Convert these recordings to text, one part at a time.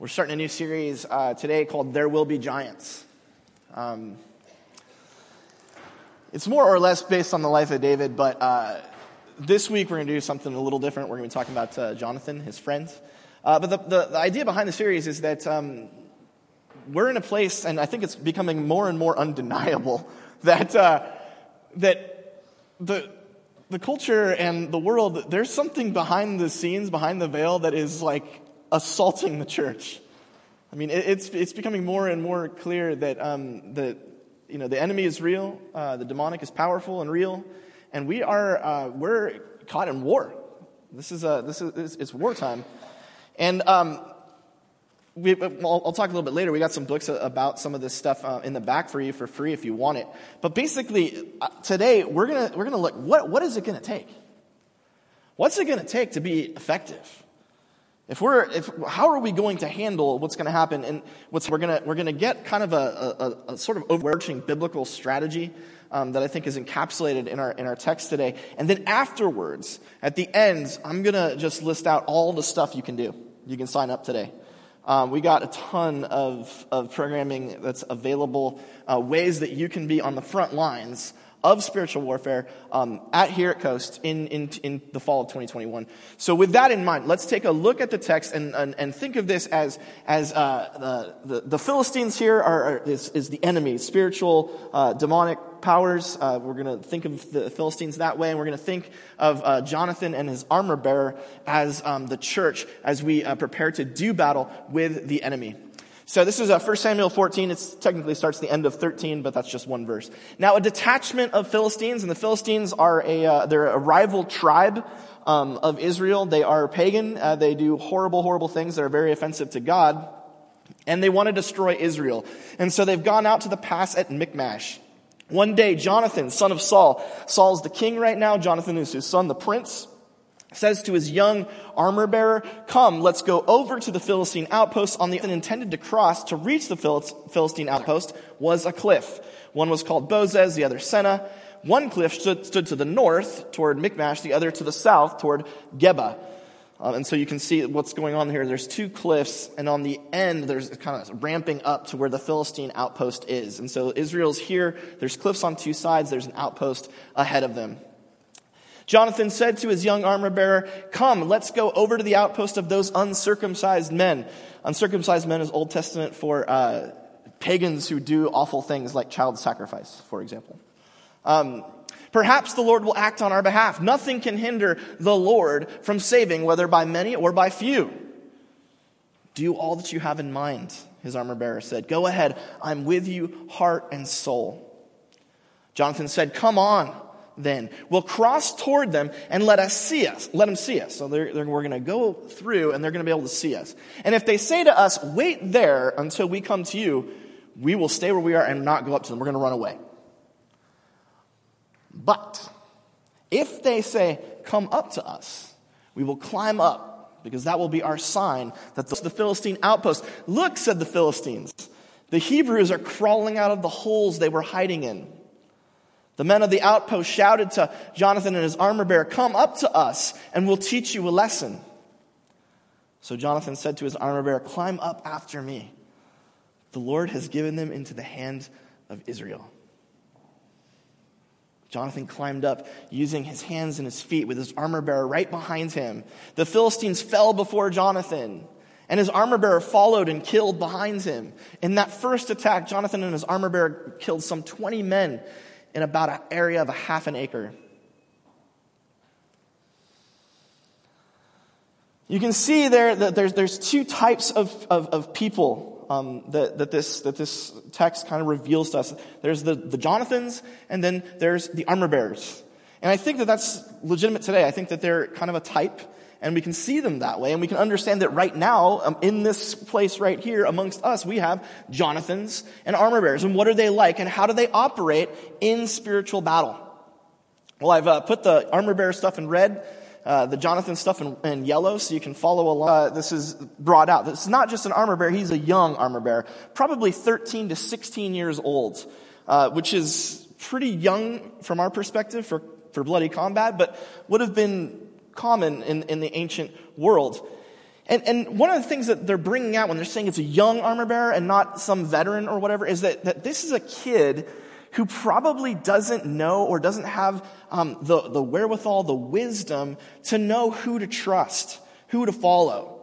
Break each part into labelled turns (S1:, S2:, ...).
S1: We're starting a new series uh, today called There Will Be Giants. Um, it's more or less based on the life of David, but uh, this week we're going to do something a little different. We're going to be talking about uh, Jonathan, his friend. Uh, but the, the, the, idea behind the series is that um, we're in a place, and I think it's becoming more and more undeniable, that, uh, that the, the culture and the world, there's something behind the scenes, behind the veil, that is like assaulting the church. I mean, it's, it's becoming more and more clear that, um, that you know, the enemy is real, uh, the demonic is powerful and real, and we are, uh, we're caught in war. This is, a, this is, it's, wartime. And um, we, I'll, I'll, talk a little bit later. We got some books about some of this stuff uh, in the back for you for free if you want it. But basically, uh, today we're gonna we're gonna look what what is it gonna take? What's it gonna take to be effective? If we're, if, how are we going to handle what's going to happen? And what's, we're going to, we're going to get kind of a, a, a sort of overarching biblical strategy um, that I think is encapsulated in our, in our text today. And then afterwards, at the end, I'm going to just list out all the stuff you can do. You can sign up today. Um, we got a ton of, of programming that's available, uh, ways that you can be on the front lines of spiritual warfare um, at here at Coast in, in, in the fall of 2021. So with that in mind, let's take a look at the text and, and, and think of this as, as uh, the, the, the, Philistines here are, are, is, is the enemy, spiritual, uh, demonic powers. Uh, we're going to think of the Philistines that way, and we're going to think of uh, Jonathan and his armor bearer as um, the church as we uh, prepare to do battle with the enemy. So this is uh, 1 Samuel 14. It technically starts the end of 13, but that's just one verse. Now, a detachment of Philistines, and the Philistines are a, uh, they're a rival tribe um, of Israel. They are pagan. Uh, they do horrible, horrible things that are very offensive to God. And they want to destroy Israel. And so they've gone out to the pass at Michmash. One day, Jonathan, son of Saul, Saul's the king right now. Jonathan is his son, the prince says to his young armor bearer, come, let's go over to the Philistine outpost on the intended to cross to reach the Philistine outpost was a cliff. One was called Bozez, the other Seneh. One cliff stood, stood to the north toward Michmash, the other to the south toward Geba. Um, and so you can see what's going on here. There's two cliffs, and on the end, there's kind of ramping up to where the Philistine outpost is. And so Israel's here. There's cliffs on two sides. There's an outpost ahead of them. Jonathan said to his young armor bearer, Come, let's go over to the outpost of those uncircumcised men. Uncircumcised men is Old Testament for uh, pagans who do awful things like child sacrifice, for example. Um, perhaps the Lord will act on our behalf. Nothing can hinder the Lord from saving, whether by many or by few. Do all that you have in mind, his armor bearer said. Go ahead. I'm with you, heart and soul. Jonathan said, Come on then. We'll cross toward them and let us see us. Let them see us. So they're, they're, we're going to go through and they're going to be able to see us. And if they say to us, wait there until we come to you, we will stay where we are and not go up to them. We're going to run away. But if they say, come up to us, we will climb up because that will be our sign that the Philistine outpost. Look, said the Philistines. The Hebrews are crawling out of the holes they were hiding in. The men of the outpost shouted to Jonathan and his armor bearer, Come up to us, and we'll teach you a lesson. So Jonathan said to his armor bearer, Climb up after me. The Lord has given them into the hand of Israel. Jonathan climbed up using his hands and his feet with his armor bearer right behind him. The Philistines fell before Jonathan, and his armor bearer followed and killed behind him. In that first attack, Jonathan and his armor bearer killed some 20 men in about an area of a half an acre. You can see there that there's, there's two types of, of, of people um, that, that, this, that this text kind of reveals to us. There's the, the Jonathans, and then there's the armor bearers. And I think that that's legitimate today. I think that they're kind of a type and we can see them that way, and we can understand that right now, um, in this place right here amongst us, we have Jonathans and armor bearers. And what are they like, and how do they operate in spiritual battle? Well, I've uh, put the armor bearer stuff in red, uh, the Jonathan stuff in, in, yellow, so you can follow along. Uh, this is brought out. This is not just an armor bearer; he's a young armor bearer, probably 13 to 16 years old, uh, which is pretty young from our perspective for for bloody combat, but would have been common in, in the ancient world. And, and one of the things that they're bringing out when they're saying it's a young armor bearer and not some veteran or whatever is that, that this is a kid who probably doesn't know or doesn't have um, the, the wherewithal, the wisdom to know who to trust, who to follow.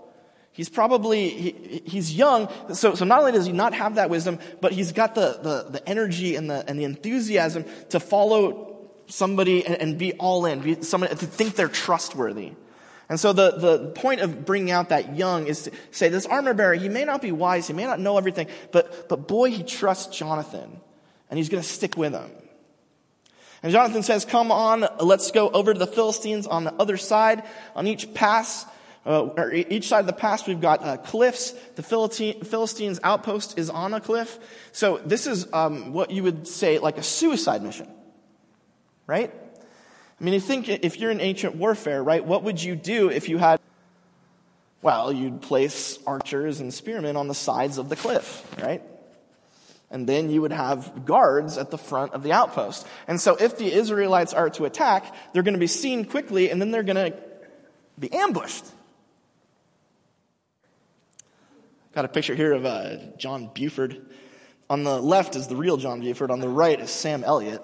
S1: He's probably, he, he's young, so, so not only does he not have that wisdom, but he's got the, the, the energy and the, and the enthusiasm to follow somebody and, and be all in, be someone, to think they're trustworthy. And so the, the point of bringing out that young is to say this armor bearer, he may not be wise, he may not know everything, but, but boy, he trusts Jonathan and he's going to stick with him. And Jonathan says, come on, let's go over to the Philistines on the other side. On each pass, uh, or each side of the pass, we've got uh, cliffs. The Philistine, Philistines outpost is on a cliff. So this is um, what you would say like a suicide mission, right? I mean, you think if you're in ancient warfare, right, what would you do if you had, well, you'd place archers and spearmen on the sides of the cliff, right? And then you would have guards at the front of the outpost. And so if the Israelites are to attack, they're going to be seen quickly and then they're going to be ambushed. Got a picture here of uh, John Buford. On the left is the real John Buford. On the right is Sam Elliott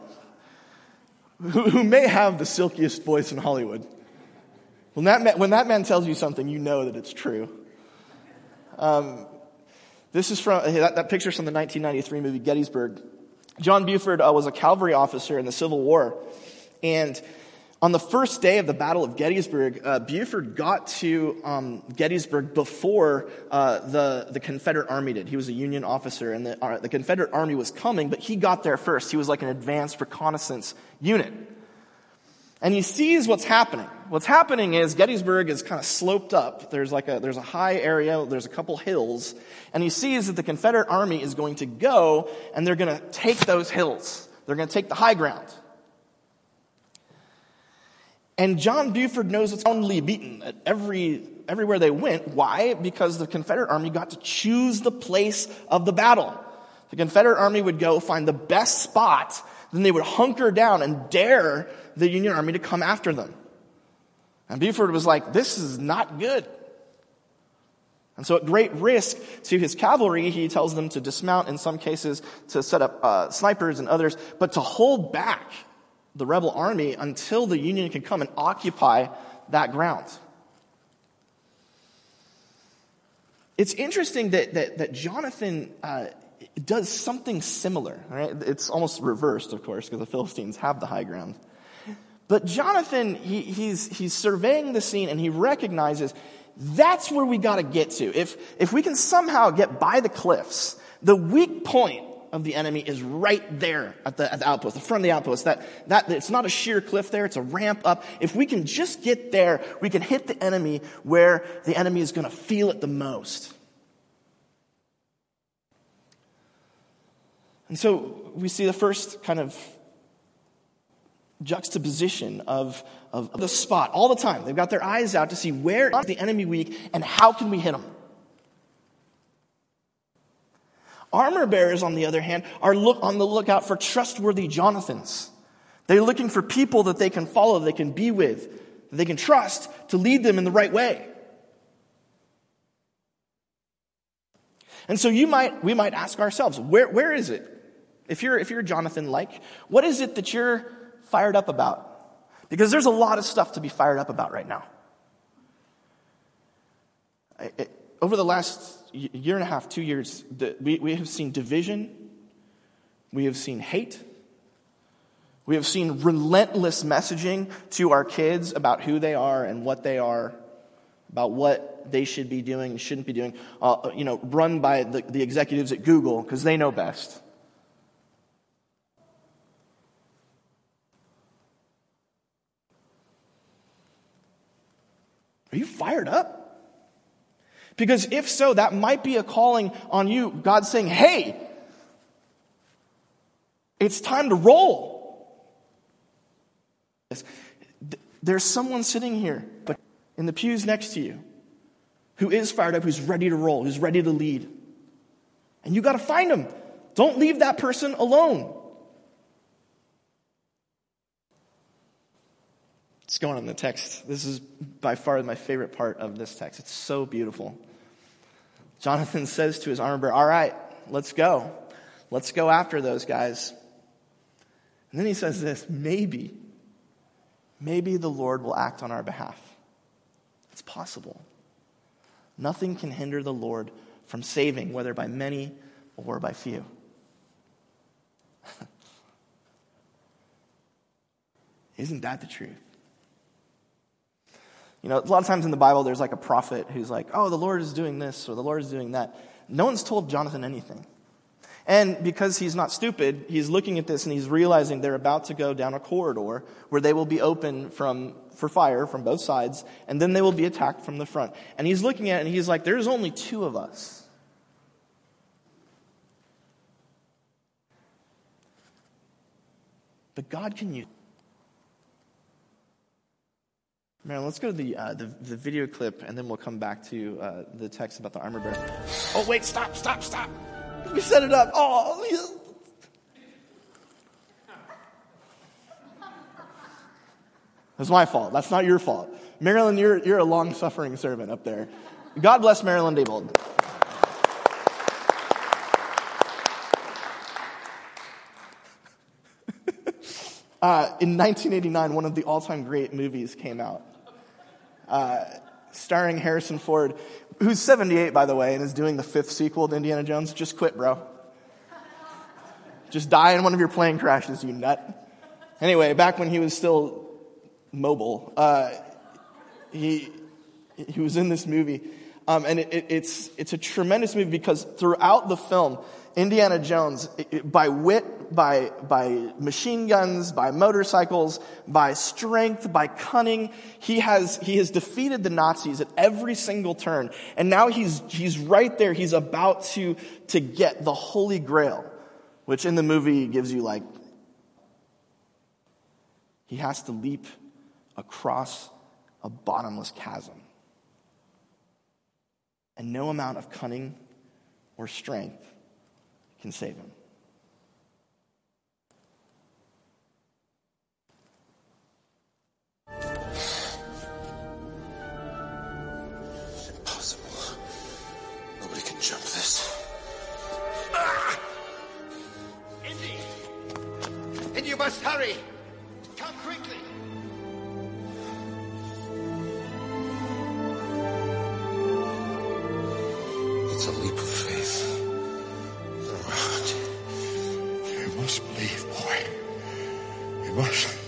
S1: who, may have the silkiest voice in Hollywood. When that, man, when that man tells you something, you know that it's true. Um, this is from that, that picture's from the 1993 movie Gettysburg. John Buford uh, was a cavalry officer in the Civil War, and on the first day of the Battle of Gettysburg, uh, Buford got to um, Gettysburg before uh, the, the Confederate Army did. He was a Union officer, and the, uh, the Confederate Army was coming, but he got there first. He was like an advanced reconnaissance unit. And he sees what's happening. What's happening is Gettysburg is kind of sloped up. There's like a, there's a high area, there's a couple hills, and he sees that the Confederate Army is going to go, and they're going to take those hills. They're going to take the high ground. And John Buford knows it's only beaten at every, everywhere they went. Why? Because the Confederate army got to choose the place of the battle. The Confederate army would go find the best spot, then they would hunker down and dare the Union army to come after them. And Buford was like, this is not good. And so at great risk to his cavalry, he tells them to dismount in some cases, to set up uh, snipers and others, but to hold back the rebel army until the Union can come and occupy that ground. It's interesting that, that, that Jonathan uh, does something similar. Right? It's almost reversed, of course, because the Philistines have the high ground. But Jonathan, he, he's, he's surveying the scene and he recognizes that's where we got to get to. If, if we can somehow get by the cliffs, the weak point of the enemy is right there at the, at the outpost, the front of the outpost. That, that, it's not a sheer cliff there, it's a ramp up. If we can just get there, we can hit the enemy where the enemy is going to feel it the most. And so we see the first kind of juxtaposition of, of the spot all the time. They've got their eyes out to see where is the enemy weak and how can we hit them. Armor bearers, on the other hand, are look, on the lookout for trustworthy Jonathans. They're looking for people that they can follow, they can be with, that they can trust to lead them in the right way. And so you might, we might ask ourselves, where, where is it? If you're, if you're Jonathan like, what is it that you're fired up about? Because there's a lot of stuff to be fired up about right now. It, over the last year and a half, two years, we, we have seen division, we have seen hate, we have seen relentless messaging to our kids about who they are and what they are, about what they should be doing and shouldn't be doing, uh, you know, run by the, the executives at Google because they know best. Are you fired up? Because if so, that might be a calling on you. God saying, hey, it's time to roll. There's someone sitting here, but in the pews next to you, who is fired up, who's ready to roll, who's ready to lead. And you got to find them. Don't leave that person alone. Let's go on in the text. This is by far my favorite part of this text. It's so beautiful. Jonathan says to his armor bearer, All right, let's go. Let's go after those guys. And then he says this maybe, maybe the Lord will act on our behalf. It's possible. Nothing can hinder the Lord from saving, whether by many or by few. Isn't that the truth? You know, a lot of times in the Bible, there's like a prophet who's like, oh, the Lord is doing this or the Lord is doing that. No one's told Jonathan anything. And because he's not stupid, he's looking at this and he's realizing they're about to go down a corridor where they will be open from, for fire from both sides, and then they will be attacked from the front. And he's looking at it and he's like, there's only two of us. But God can use. Man, let's go to the, uh, the, the video clip and then we'll come back to uh, the text about the armor bearer. Oh, wait, stop, stop, stop. We set it up. Oh, yeah. That's my fault. That's not your fault. Marilyn, you're, you're a long suffering servant up there. God bless Marilyn Daybold. uh, in 1989, one of the all time great movies came out uh, starring Harrison Ford, who's 78, by the way, and is doing the fifth sequel to Indiana Jones. Just quit, bro. Just die in one of your plane crashes, you nut. Anyway, back when he was still mobile, uh, he, he was in this movie. Um, and it, it, it's, it's a tremendous movie because throughout the film, Indiana Jones, by wit, by, by machine guns, by motorcycles, by strength, by cunning, he has, he has defeated the Nazis at every single turn. And now he's, he's right there. He's about to, to get the Holy Grail, which in the movie gives you like, he has to leap across a bottomless chasm. And no amount of cunning or strength can save him.
S2: Impossible. Nobody can jump this. Ah!
S3: Indy! Indy, you must hurry! Boy. You must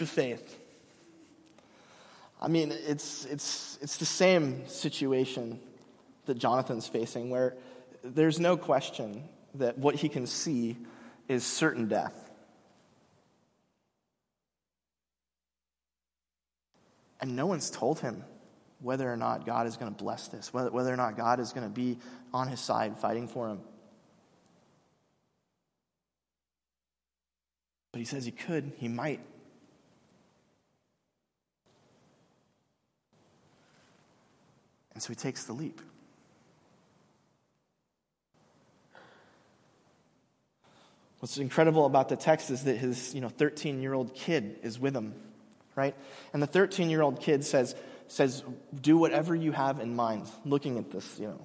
S1: Of faith. I mean, it's, it's, it's the same situation that Jonathan's facing, where there's no question that what he can see is certain death. And no one's told him whether or not God is going to bless this, whether, whether or not God is going to be on his side fighting for him. But he says he could, he might. And so he takes the leap. What's incredible about the text is that his you know, 13 year old kid is with him, right? And the 13 year old kid says, says, Do whatever you have in mind, looking at this, you know,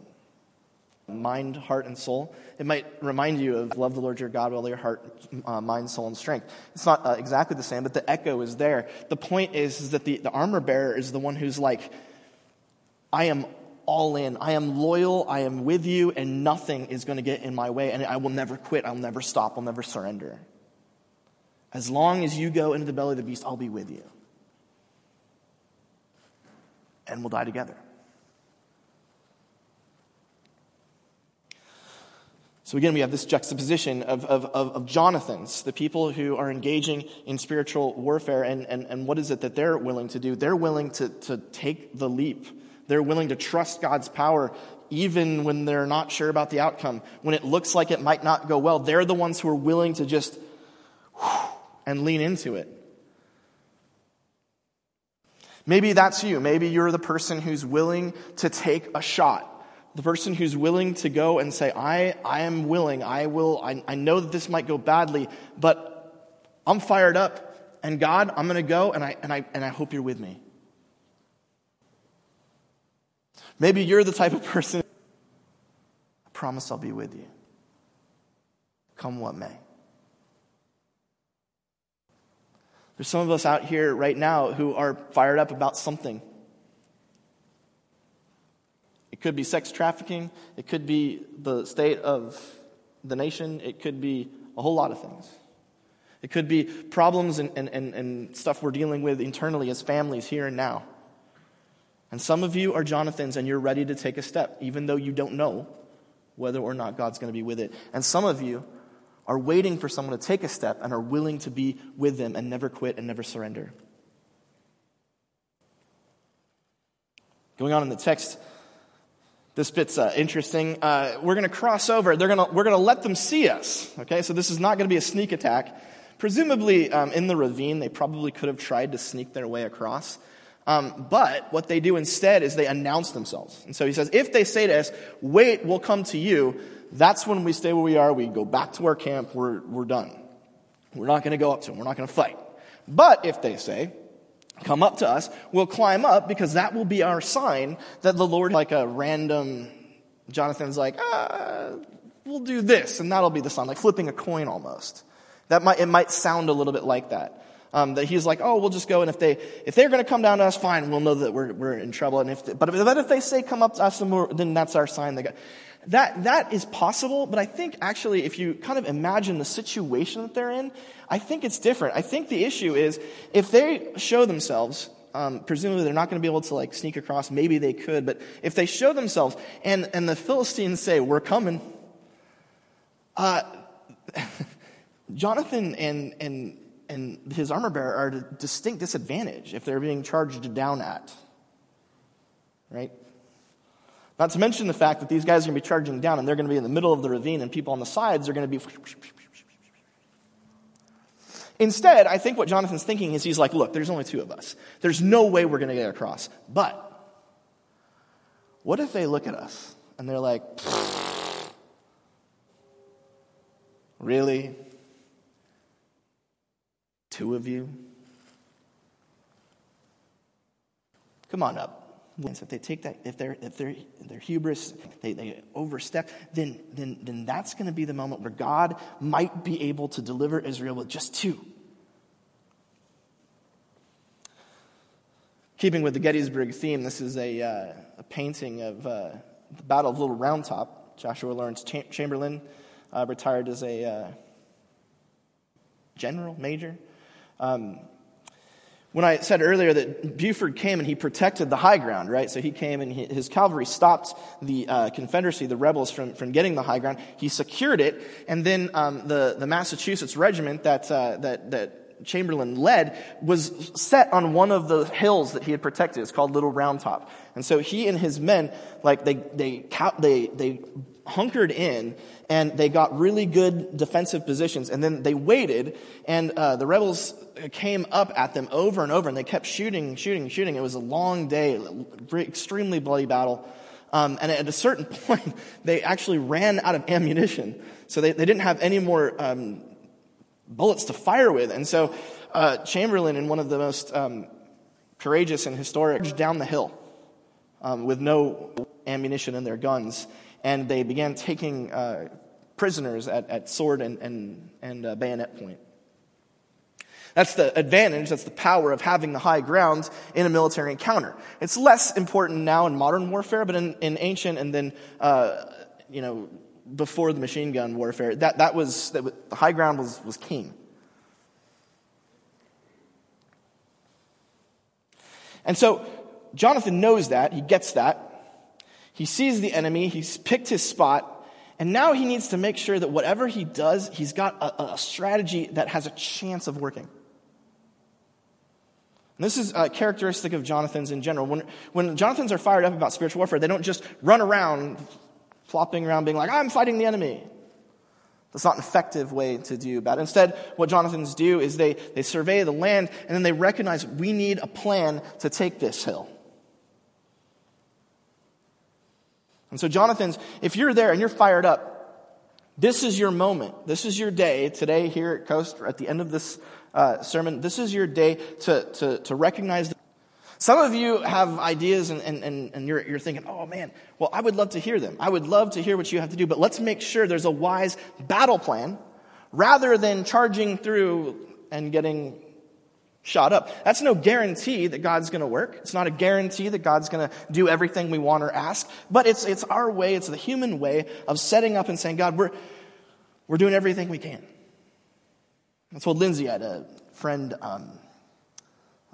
S1: mind, heart, and soul. It might remind you of love the Lord your God with all your heart, uh, mind, soul, and strength. It's not uh, exactly the same, but the echo is there. The point is, is that the, the armor bearer is the one who's like, I am all in. I am loyal. I am with you, and nothing is going to get in my way. And I will never quit. I'll never stop. I'll never surrender. As long as you go into the belly of the beast, I'll be with you. And we'll die together. So again, we have this juxtaposition of, of, of, of, Jonathans, the people who are engaging in spiritual warfare, and, and, and what is it that they're willing to do? They're willing to, to take the leap. They're willing to trust God's power even when they're not sure about the outcome. When it looks like it might not go well, they're the ones who are willing to just and lean into it. Maybe that's you. Maybe you're the person who's willing to take a shot the person who's willing to go and say, I, I am willing, I will, I, I know that this might go badly, but I'm fired up, and God, I'm going to go, and I, and, I, and I hope you're with me. Maybe you're the type of person, I promise I'll be with you. Come what may. There's some of us out here right now who are fired up about something. It could be sex trafficking. It could be the state of the nation. It could be a whole lot of things. It could be problems and, and, and, stuff we're dealing with internally as families here and now. And some of you are Jonathans and you're ready to take a step, even though you don't know whether or not God's going to be with it. And some of you are waiting for someone to take a step and are willing to be with them and never quit and never surrender. Going on in the text, this bit's uh, interesting. Uh, we're going to cross over. They're to, we're going to let them see us. Okay, so this is not going to be a sneak attack. Presumably, um, in the ravine, they probably could have tried to sneak their way across. Um, but what they do instead is they announce themselves. And so he says, if they say to us, wait, we'll come to you, that's when we stay where we are. We go back to our camp. We're, we're done. We're not going to go up to them. We're not going to fight. But if they say, come up to us, we'll climb up because that will be our sign that the Lord, like a random, Jonathan's like, ah, we'll do this, and that'll be the sign, like flipping a coin almost. That might, it might sound a little bit like that. Um, that he's like, oh, we'll just go, and if they, if they're going to come down to us, fine, we'll know that we're, we're in trouble. And if, they, but, if, but if they say come up to us, then that's our sign. That, that, that is possible, but I think actually if you kind of imagine the situation that they're in, I think it's different. I think the issue is if they show themselves, um, presumably they're not going to be able to like sneak across. Maybe they could, but if they show themselves and, and the Philistines say, we're coming, uh, Jonathan and, and, and his armor bearer are at a distinct disadvantage if they're being charged down at. Right? Not to mention the fact that these guys are going to be charging down and they're going to be in the middle of the ravine and people on the sides are going to be Instead, I think what Jonathan's thinking is he's like, look, there's only two of us. There's no way we're going to get across. But what if they look at us and they're like, really? Two of you? Come on up. If they take that, if they're if they're their hubris, they, they overstep, then then then that's going to be the moment where God might be able to deliver Israel with just two. Keeping with the Gettysburg theme, this is a, uh, a painting of uh, the Battle of Little Round Top. Joshua Lawrence Chamberlain uh, retired as a uh, general, major. Um, when I said earlier that Buford came and he protected the high ground, right? So he came and he, his cavalry stopped the uh, Confederacy, the rebels, from, from getting the high ground. He secured it, and then um, the, the Massachusetts regiment that, uh, that, that Chamberlain led was set on one of the hills that he had protected. It's called Little Round Top. And so he and his men, like, they, they, they, they hunkered in and they got really good defensive positions. And then they waited, and uh, the rebels came up at them over and over, and they kept shooting, shooting, shooting. It was a long day, extremely bloody battle. Um, and at a certain point, they actually ran out of ammunition. So they, they didn't have any more um, bullets to fire with. And so uh, Chamberlain, in one of the most um, courageous and historic, down the hill um, with no ammunition in their guns and they began taking uh, prisoners at, at, sword and, and, and uh, bayonet point. That's the advantage, that's the power of having the high ground in a military encounter. It's less important now in modern warfare, but in, in ancient and then, uh, you know, before the machine gun warfare, that, that was, that was the high ground was, was king. And so Jonathan knows that, he gets that, he sees the enemy, he's picked his spot, and now he needs to make sure that whatever he does, he's got a, a strategy that has a chance of working. And this is a characteristic of Jonathan's in general. When, when Jonathans are fired up about spiritual warfare, they don't just run around, flopping around, being like, I'm fighting the enemy. That's not an effective way to do that. Instead, what Jonathans do is they, they survey the land and then they recognize we need a plan to take this hill. And so, Jonathans, if you're there and you're fired up, this is your moment. This is your day today here at Coast, at the end of this uh, sermon. This is your day to, to, to recognize. Some of you have ideas and, and, and, and you're, you're thinking, oh man, well, I would love to hear them. I would love to hear what you have to do, but let's make sure there's a wise battle plan rather than charging through and getting shot up. That's no guarantee that God's going to work. It's not a guarantee that God's going to do everything we want or ask, but it's, it's our way, it's the human way of setting up and saying, God, we're, we're doing everything we can. I told Lindsay, I had a friend, um,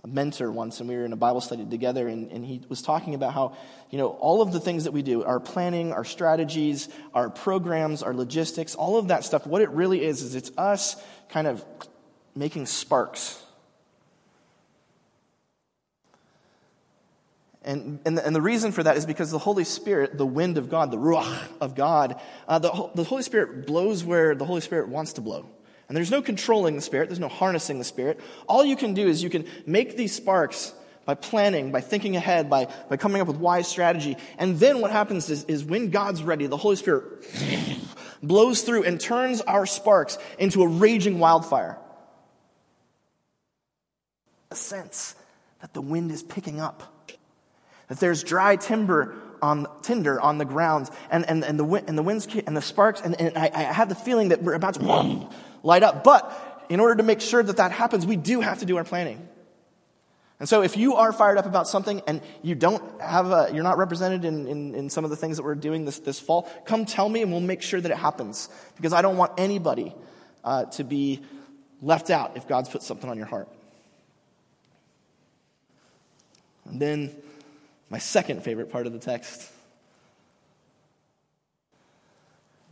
S1: a mentor once, and we were in a Bible study together, and, and he was talking about how, you know, all of the things that we do, our planning, our strategies, our programs, our logistics, all of that stuff, what it really is, is it's us kind of making sparks And, and, the, and the reason for that is because the Holy Spirit, the wind of God, the ruach of God, uh, the, the Holy Spirit blows where the Holy Spirit wants to blow. And there's no controlling the Spirit, there's no harnessing the Spirit. All you can do is you can make these sparks by planning, by thinking ahead, by, by coming up with wise strategy. And then what happens is, is when God's ready, the Holy Spirit blows through and turns our sparks into a raging wildfire. A sense that the wind is picking up that there's dry timber on tinder on the ground, and, and, and the and the winds and the sparks, and, and I, I have the feeling that we're about to light up. But in order to make sure that that happens, we do have to do our planning. And so if you are fired up about something and you don't have a, you're not represented in, in, in, some of the things that we're doing this, this fall, come tell me and we'll make sure that it happens. Because I don't want anybody uh, to be left out if God's put something on your heart. And then my second favorite part of the text.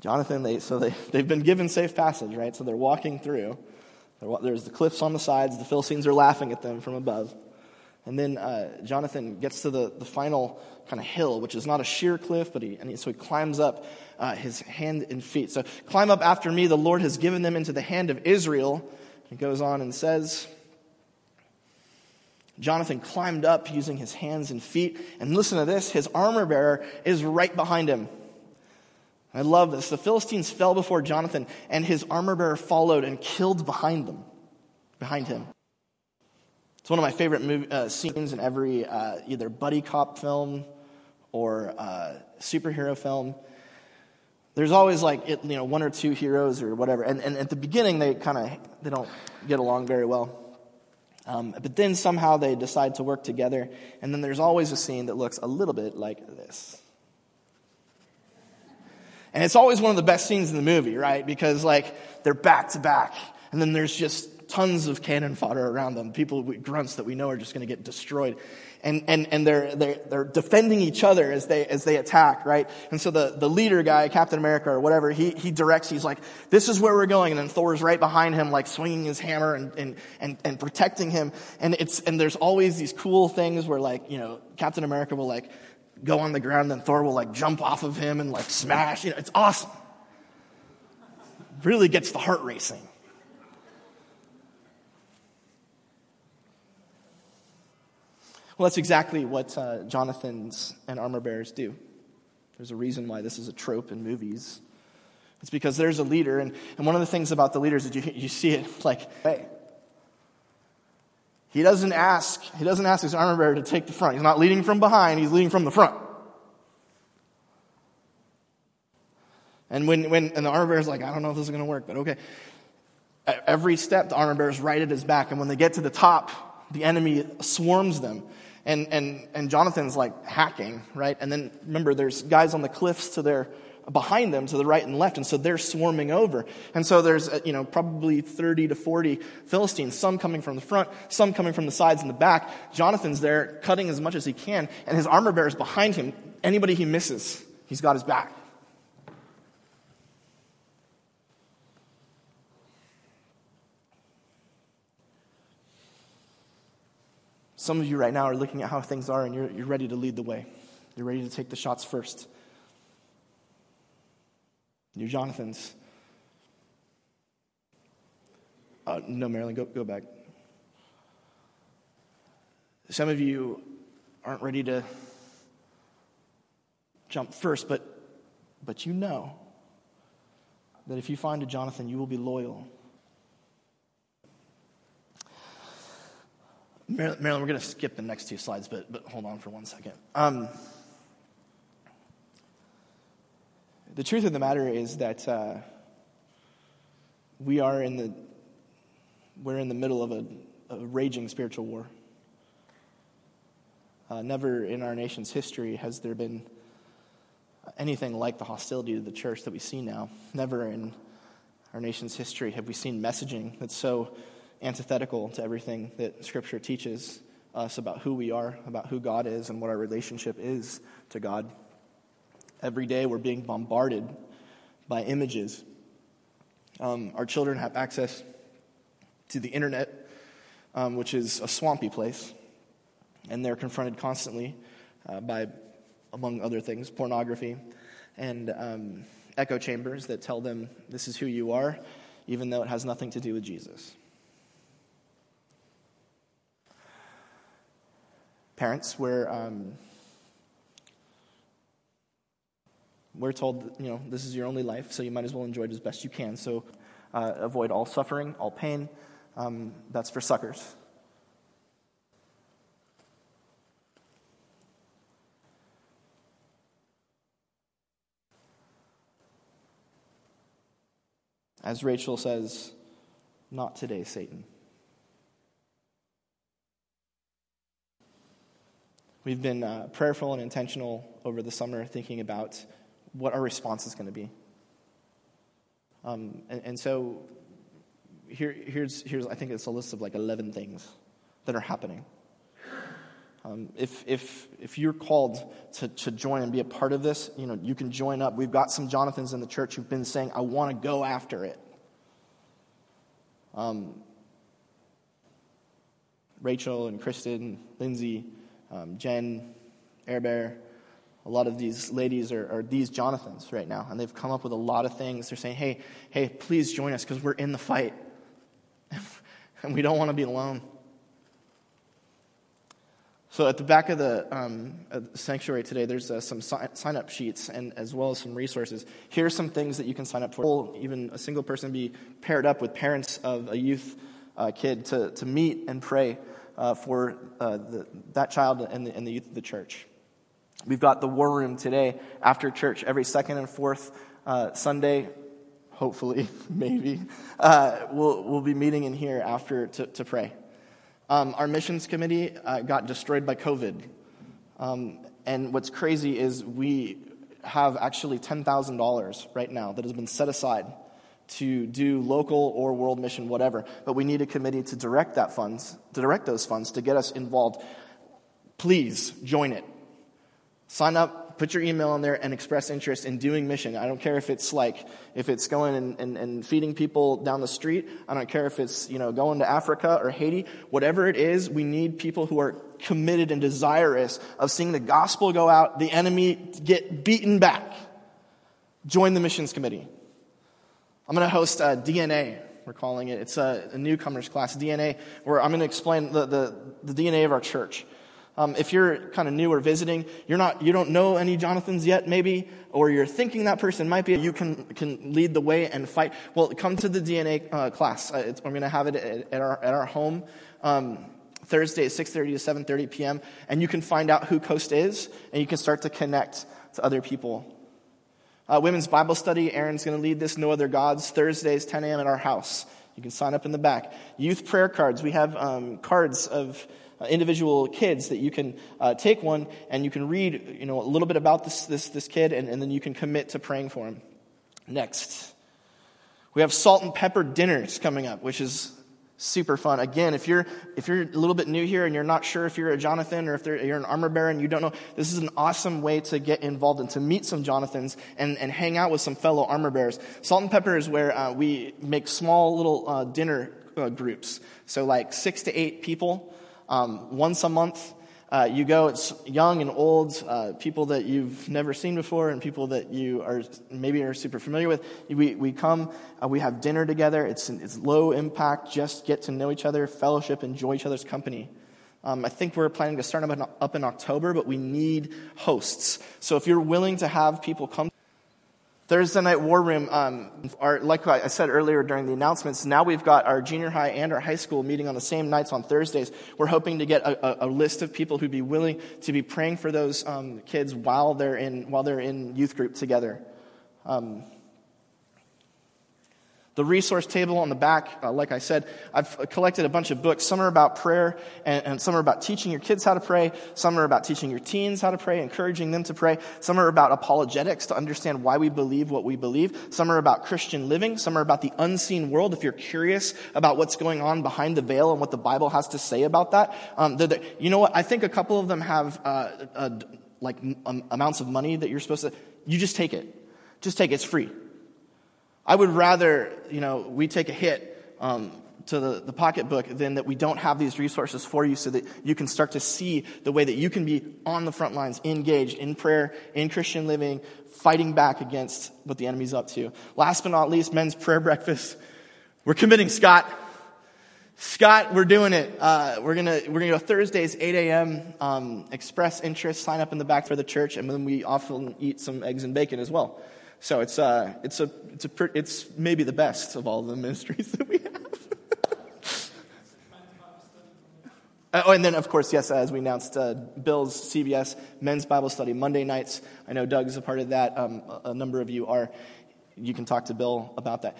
S1: Jonathan, they, so they, they've been given safe passage, right? So they're walking through. There's the cliffs on the sides. The Philistines are laughing at them from above. And then uh, Jonathan gets to the, the final kind of hill, which is not a sheer cliff, but he, and he, so he climbs up uh, his hand and feet. So, climb up after me. The Lord has given them into the hand of Israel. He goes on and says, Jonathan climbed up using his hands and feet. And listen to this his armor bearer is right behind him. I love this. The Philistines fell before Jonathan, and his armor bearer followed and killed behind them, behind him. It's one of my favorite movie, uh, scenes in every uh, either buddy cop film or uh, superhero film. There's always like you know one or two heroes or whatever, and, and at the beginning they kind of they don't get along very well. Um, but then somehow they decide to work together, and then there's always a scene that looks a little bit like this. And it's always one of the best scenes in the movie, right? Because like they're back to back, and then there's just tons of cannon fodder around them, people grunts that we know are just going to get destroyed and, and, and they're, they're, they're defending each other as they, as they attack, right? And so the, the leader guy, Captain America or whatever, he, he directs, he's like, this is where we're going. And then Thor's right behind him, like swinging his hammer and, and, and, and protecting him. And it's, and there's always these cool things where like, you know, Captain America will like go on the ground and Thor will like jump off of him and like smash. You know, it's awesome. Really gets the heart racing. Well, that's exactly what uh, Jonathan's and armor bearers do. There's a reason why this is a trope in movies. It's because there's a leader, and, and one of the things about the leaders is you, you see it like, hey, he doesn't ask, he doesn't ask his armor bearer to take the front. He's not leading from behind, he's leading from the front. And when, when and the armor bearer's like, I don't know if this is going to work, but okay. At every step, the armor bearer's right at his back, and when they get to the top, the enemy swarms them. And, and, and Jonathan's like hacking, right? And then remember, there's guys on the cliffs to their, behind them to the right and left. And so they're swarming over. And so there's, uh, you know, probably 30 to 40 Philistines, some coming from the front, some coming from the sides and the back. Jonathan's there cutting as much as he can, and his armor bearer's behind him. Anybody he misses, he's got his back. Some of you right now are looking at how things are and you're, you're ready to lead the way. You're ready to take the shots first. You're Jonathan's. Uh, no, Marilyn, go, go back. Some of you aren't ready to jump first, but, but you know that if you find a Jonathan, you will be loyal. Marilyn, we're going to skip the next two slides, but, but hold on for one second. Um, the truth of the matter is that uh, we are in the we're in the middle of a, a raging spiritual war. Uh, never in our nation's history has there been anything like the hostility to the church that we see now. Never in our nation's history have we seen messaging that's so antithetical to everything that Scripture teaches us about who we are, about who God is, and what our relationship is to God. Every day we're being bombarded by images. Um, our children have access to the internet, um, which is a swampy place, and they're confronted constantly uh, by, among other things, pornography and um, echo chambers that tell them this is who you are, even though it has nothing to do with Jesus. Parents where um, we're told, you know, this is your only life, so you might as well enjoy it as best you can. So uh, avoid all suffering, all pain. Um, that's for suckers. As Rachel says, not today, Satan. We've been uh, prayerful and intentional over the summer thinking about what our response is going to be. Um, and, and, so here, here's, here's, I think it's a list of like 11 things that are happening. Um, if, if, if you're called to, to join and be a part of this, you know, you can join up. We've got some Jonathans in the church who've been saying, I want to go after it. Um, Rachel and Kristen, Lindsay, um, Jen, Airbear, a lot of these ladies are, are, these Jonathans right now, and they've come up with a lot of things. They're saying, hey, hey, please join us because we're in the fight, and we don't want to be alone. So at the back of the, um, sanctuary today, there's uh, some sign up sheets and as well as some resources. Here are some things that you can sign up for. Even a single person be paired up with parents of a youth uh, kid to, to meet and pray uh, for uh, the, that child and the, and the youth of the church. We've got the war room today after church every second and fourth uh, Sunday. Hopefully, maybe uh, we'll we'll be meeting in here after to, to pray. Um, our missions committee uh, got destroyed by COVID, um, and what's crazy is we have actually ten thousand dollars right now that has been set aside to do local or world mission, whatever. But we need a committee to direct that funds, to direct those funds, to get us involved. Please join it. Sign up, put your email in there, and express interest in doing mission. I don't care if it's like if it's going and, and, and feeding people down the street. I don't care if it's you know going to Africa or Haiti. Whatever it is, we need people who are committed and desirous of seeing the gospel go out, the enemy get beaten back. Join the missions committee. I'm going to host a DNA, we're calling it. It's a, a newcomers class, DNA, where I'm going to explain the, the, the DNA of our church. Um, if you're kind of new or visiting, you're not, you don't know any Jonathans yet, maybe, or you're thinking that person might be, you can, can lead the way and fight. Well, come to the DNA uh, class. Uh, I'm going to have it at, at, our, at our home. Um, Thursday at 6.30 to 7.30 p.m. And you can find out who Coast is, and you can start to connect to other people. Uh, women's Bible study, Aaron's going to lead this, No Other Gods, Thursdays, 10 a.m. at our house. You can sign up in the back. Youth prayer cards. We have um, cards of uh, individual kids that you can uh, take one and you can read you know, a little bit about this, this, this kid, and, and then you can commit to praying for him. Next. We have salt and pepper dinners coming up, which is super fun. Again, if you're if you're a little bit new here and you're not sure if you're a Jonathan or if you're an armor bearer and you don't know, this is an awesome way to get involved and to meet some Jonathans and, and hang out with some fellow armor bearers. Salt and pepper is where uh, we make small little uh, dinner uh, groups, so like six to eight people um, once a month uh, you go, it's young and old, uh, people that you've never seen before, and people that you are maybe are super familiar with. We, we come, uh, we have dinner together. It's, it's low impact, just get to know each other, fellowship, enjoy each other's company. Um, I think we're planning to start up in, up in October, but we need hosts. So if you're willing to have people come, Thursday night war room, um, our, like I said earlier during the announcements, now we've got our junior high and our high school meeting on the same nights on Thursdays. We're hoping to get a, a, a list of people who'd be willing to be praying for those um, kids while they're in while they're in youth group together. Um, the resource table on the back, uh, like I said, I've collected a bunch of books. Some are about prayer, and, and, some are about teaching your kids how to pray. Some are about teaching your teens how to pray, encouraging them to pray. Some are about apologetics to understand why we believe what we believe. Some are about Christian living. Some are about the unseen world. If you're curious about what's going on behind the veil and what the Bible has to say about that, um, they're, they're, you know what? I think a couple of them have uh, uh, like um, amounts of money that you're supposed to. You just take it. Just take it. It's free. I would rather, you know, we take a hit um, to the, the pocketbook than that we don't have these resources for you so that you can start to see the way that you can be on the front lines, engaged in prayer, in Christian living, fighting back against what the enemy's up to. Last but not least, men's prayer breakfast. We're committing, Scott. Scott, we're doing it. Uh, we're gonna we're gonna go Thursdays, 8 a.m. Um, express interest, sign up in the back for the church, and then we often eat some eggs and bacon as well. So it's, uh, it's, a, it's, a, it's maybe the best of all the ministries that we have. uh, oh, and then, of course, yes, as we announced, uh, Bill's CBS Men's Bible Study Monday nights. I know Doug is a part of that. Um, a number of you are. You can talk to Bill about that.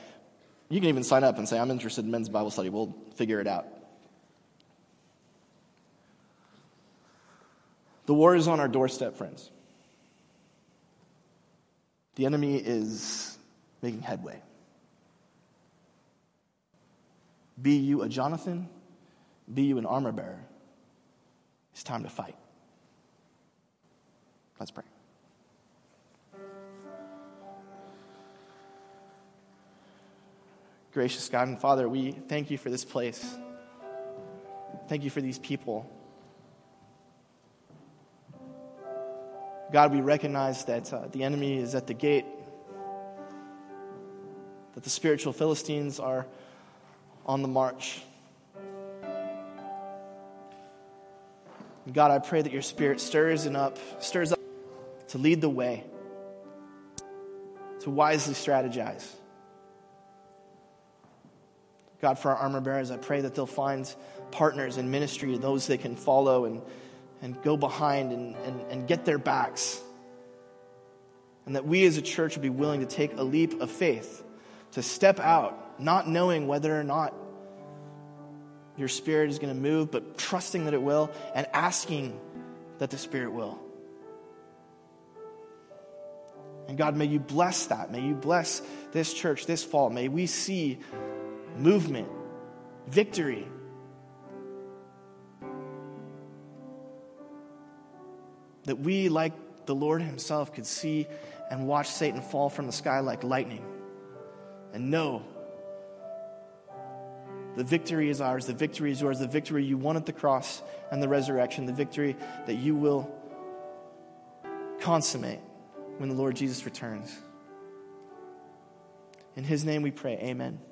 S1: You can even sign up and say, I'm interested in men's Bible study. We'll figure it out. The war is on our doorstep, friends. The enemy is making headway. Be you a Jonathan, be you an armor bearer. It's time to fight. Let's pray. Gracious God and Father, we thank you for this place. Thank you for these people. God, we recognize that uh, the enemy is at the gate, that the spiritual Philistines are on the march. God, I pray that your spirit stirs and up, stirs up to lead the way, to wisely strategize. God, for our armor bearers, I pray that they'll find partners in ministry, those they can follow and and go behind and, and, and get their backs. And that we as a church would be willing to take a leap of faith, to step out, not knowing whether or not your spirit is going to move, but trusting that it will and asking that the spirit will. And God, may you bless that. May you bless this church this fall. May we see movement, victory, that we, like the Lord Himself, could see and watch Satan fall from the sky like lightning and know the victory is ours, the victory is yours, the victory you won at the cross and the resurrection, the victory that you will consummate when the Lord Jesus returns. In His name we pray, Amen.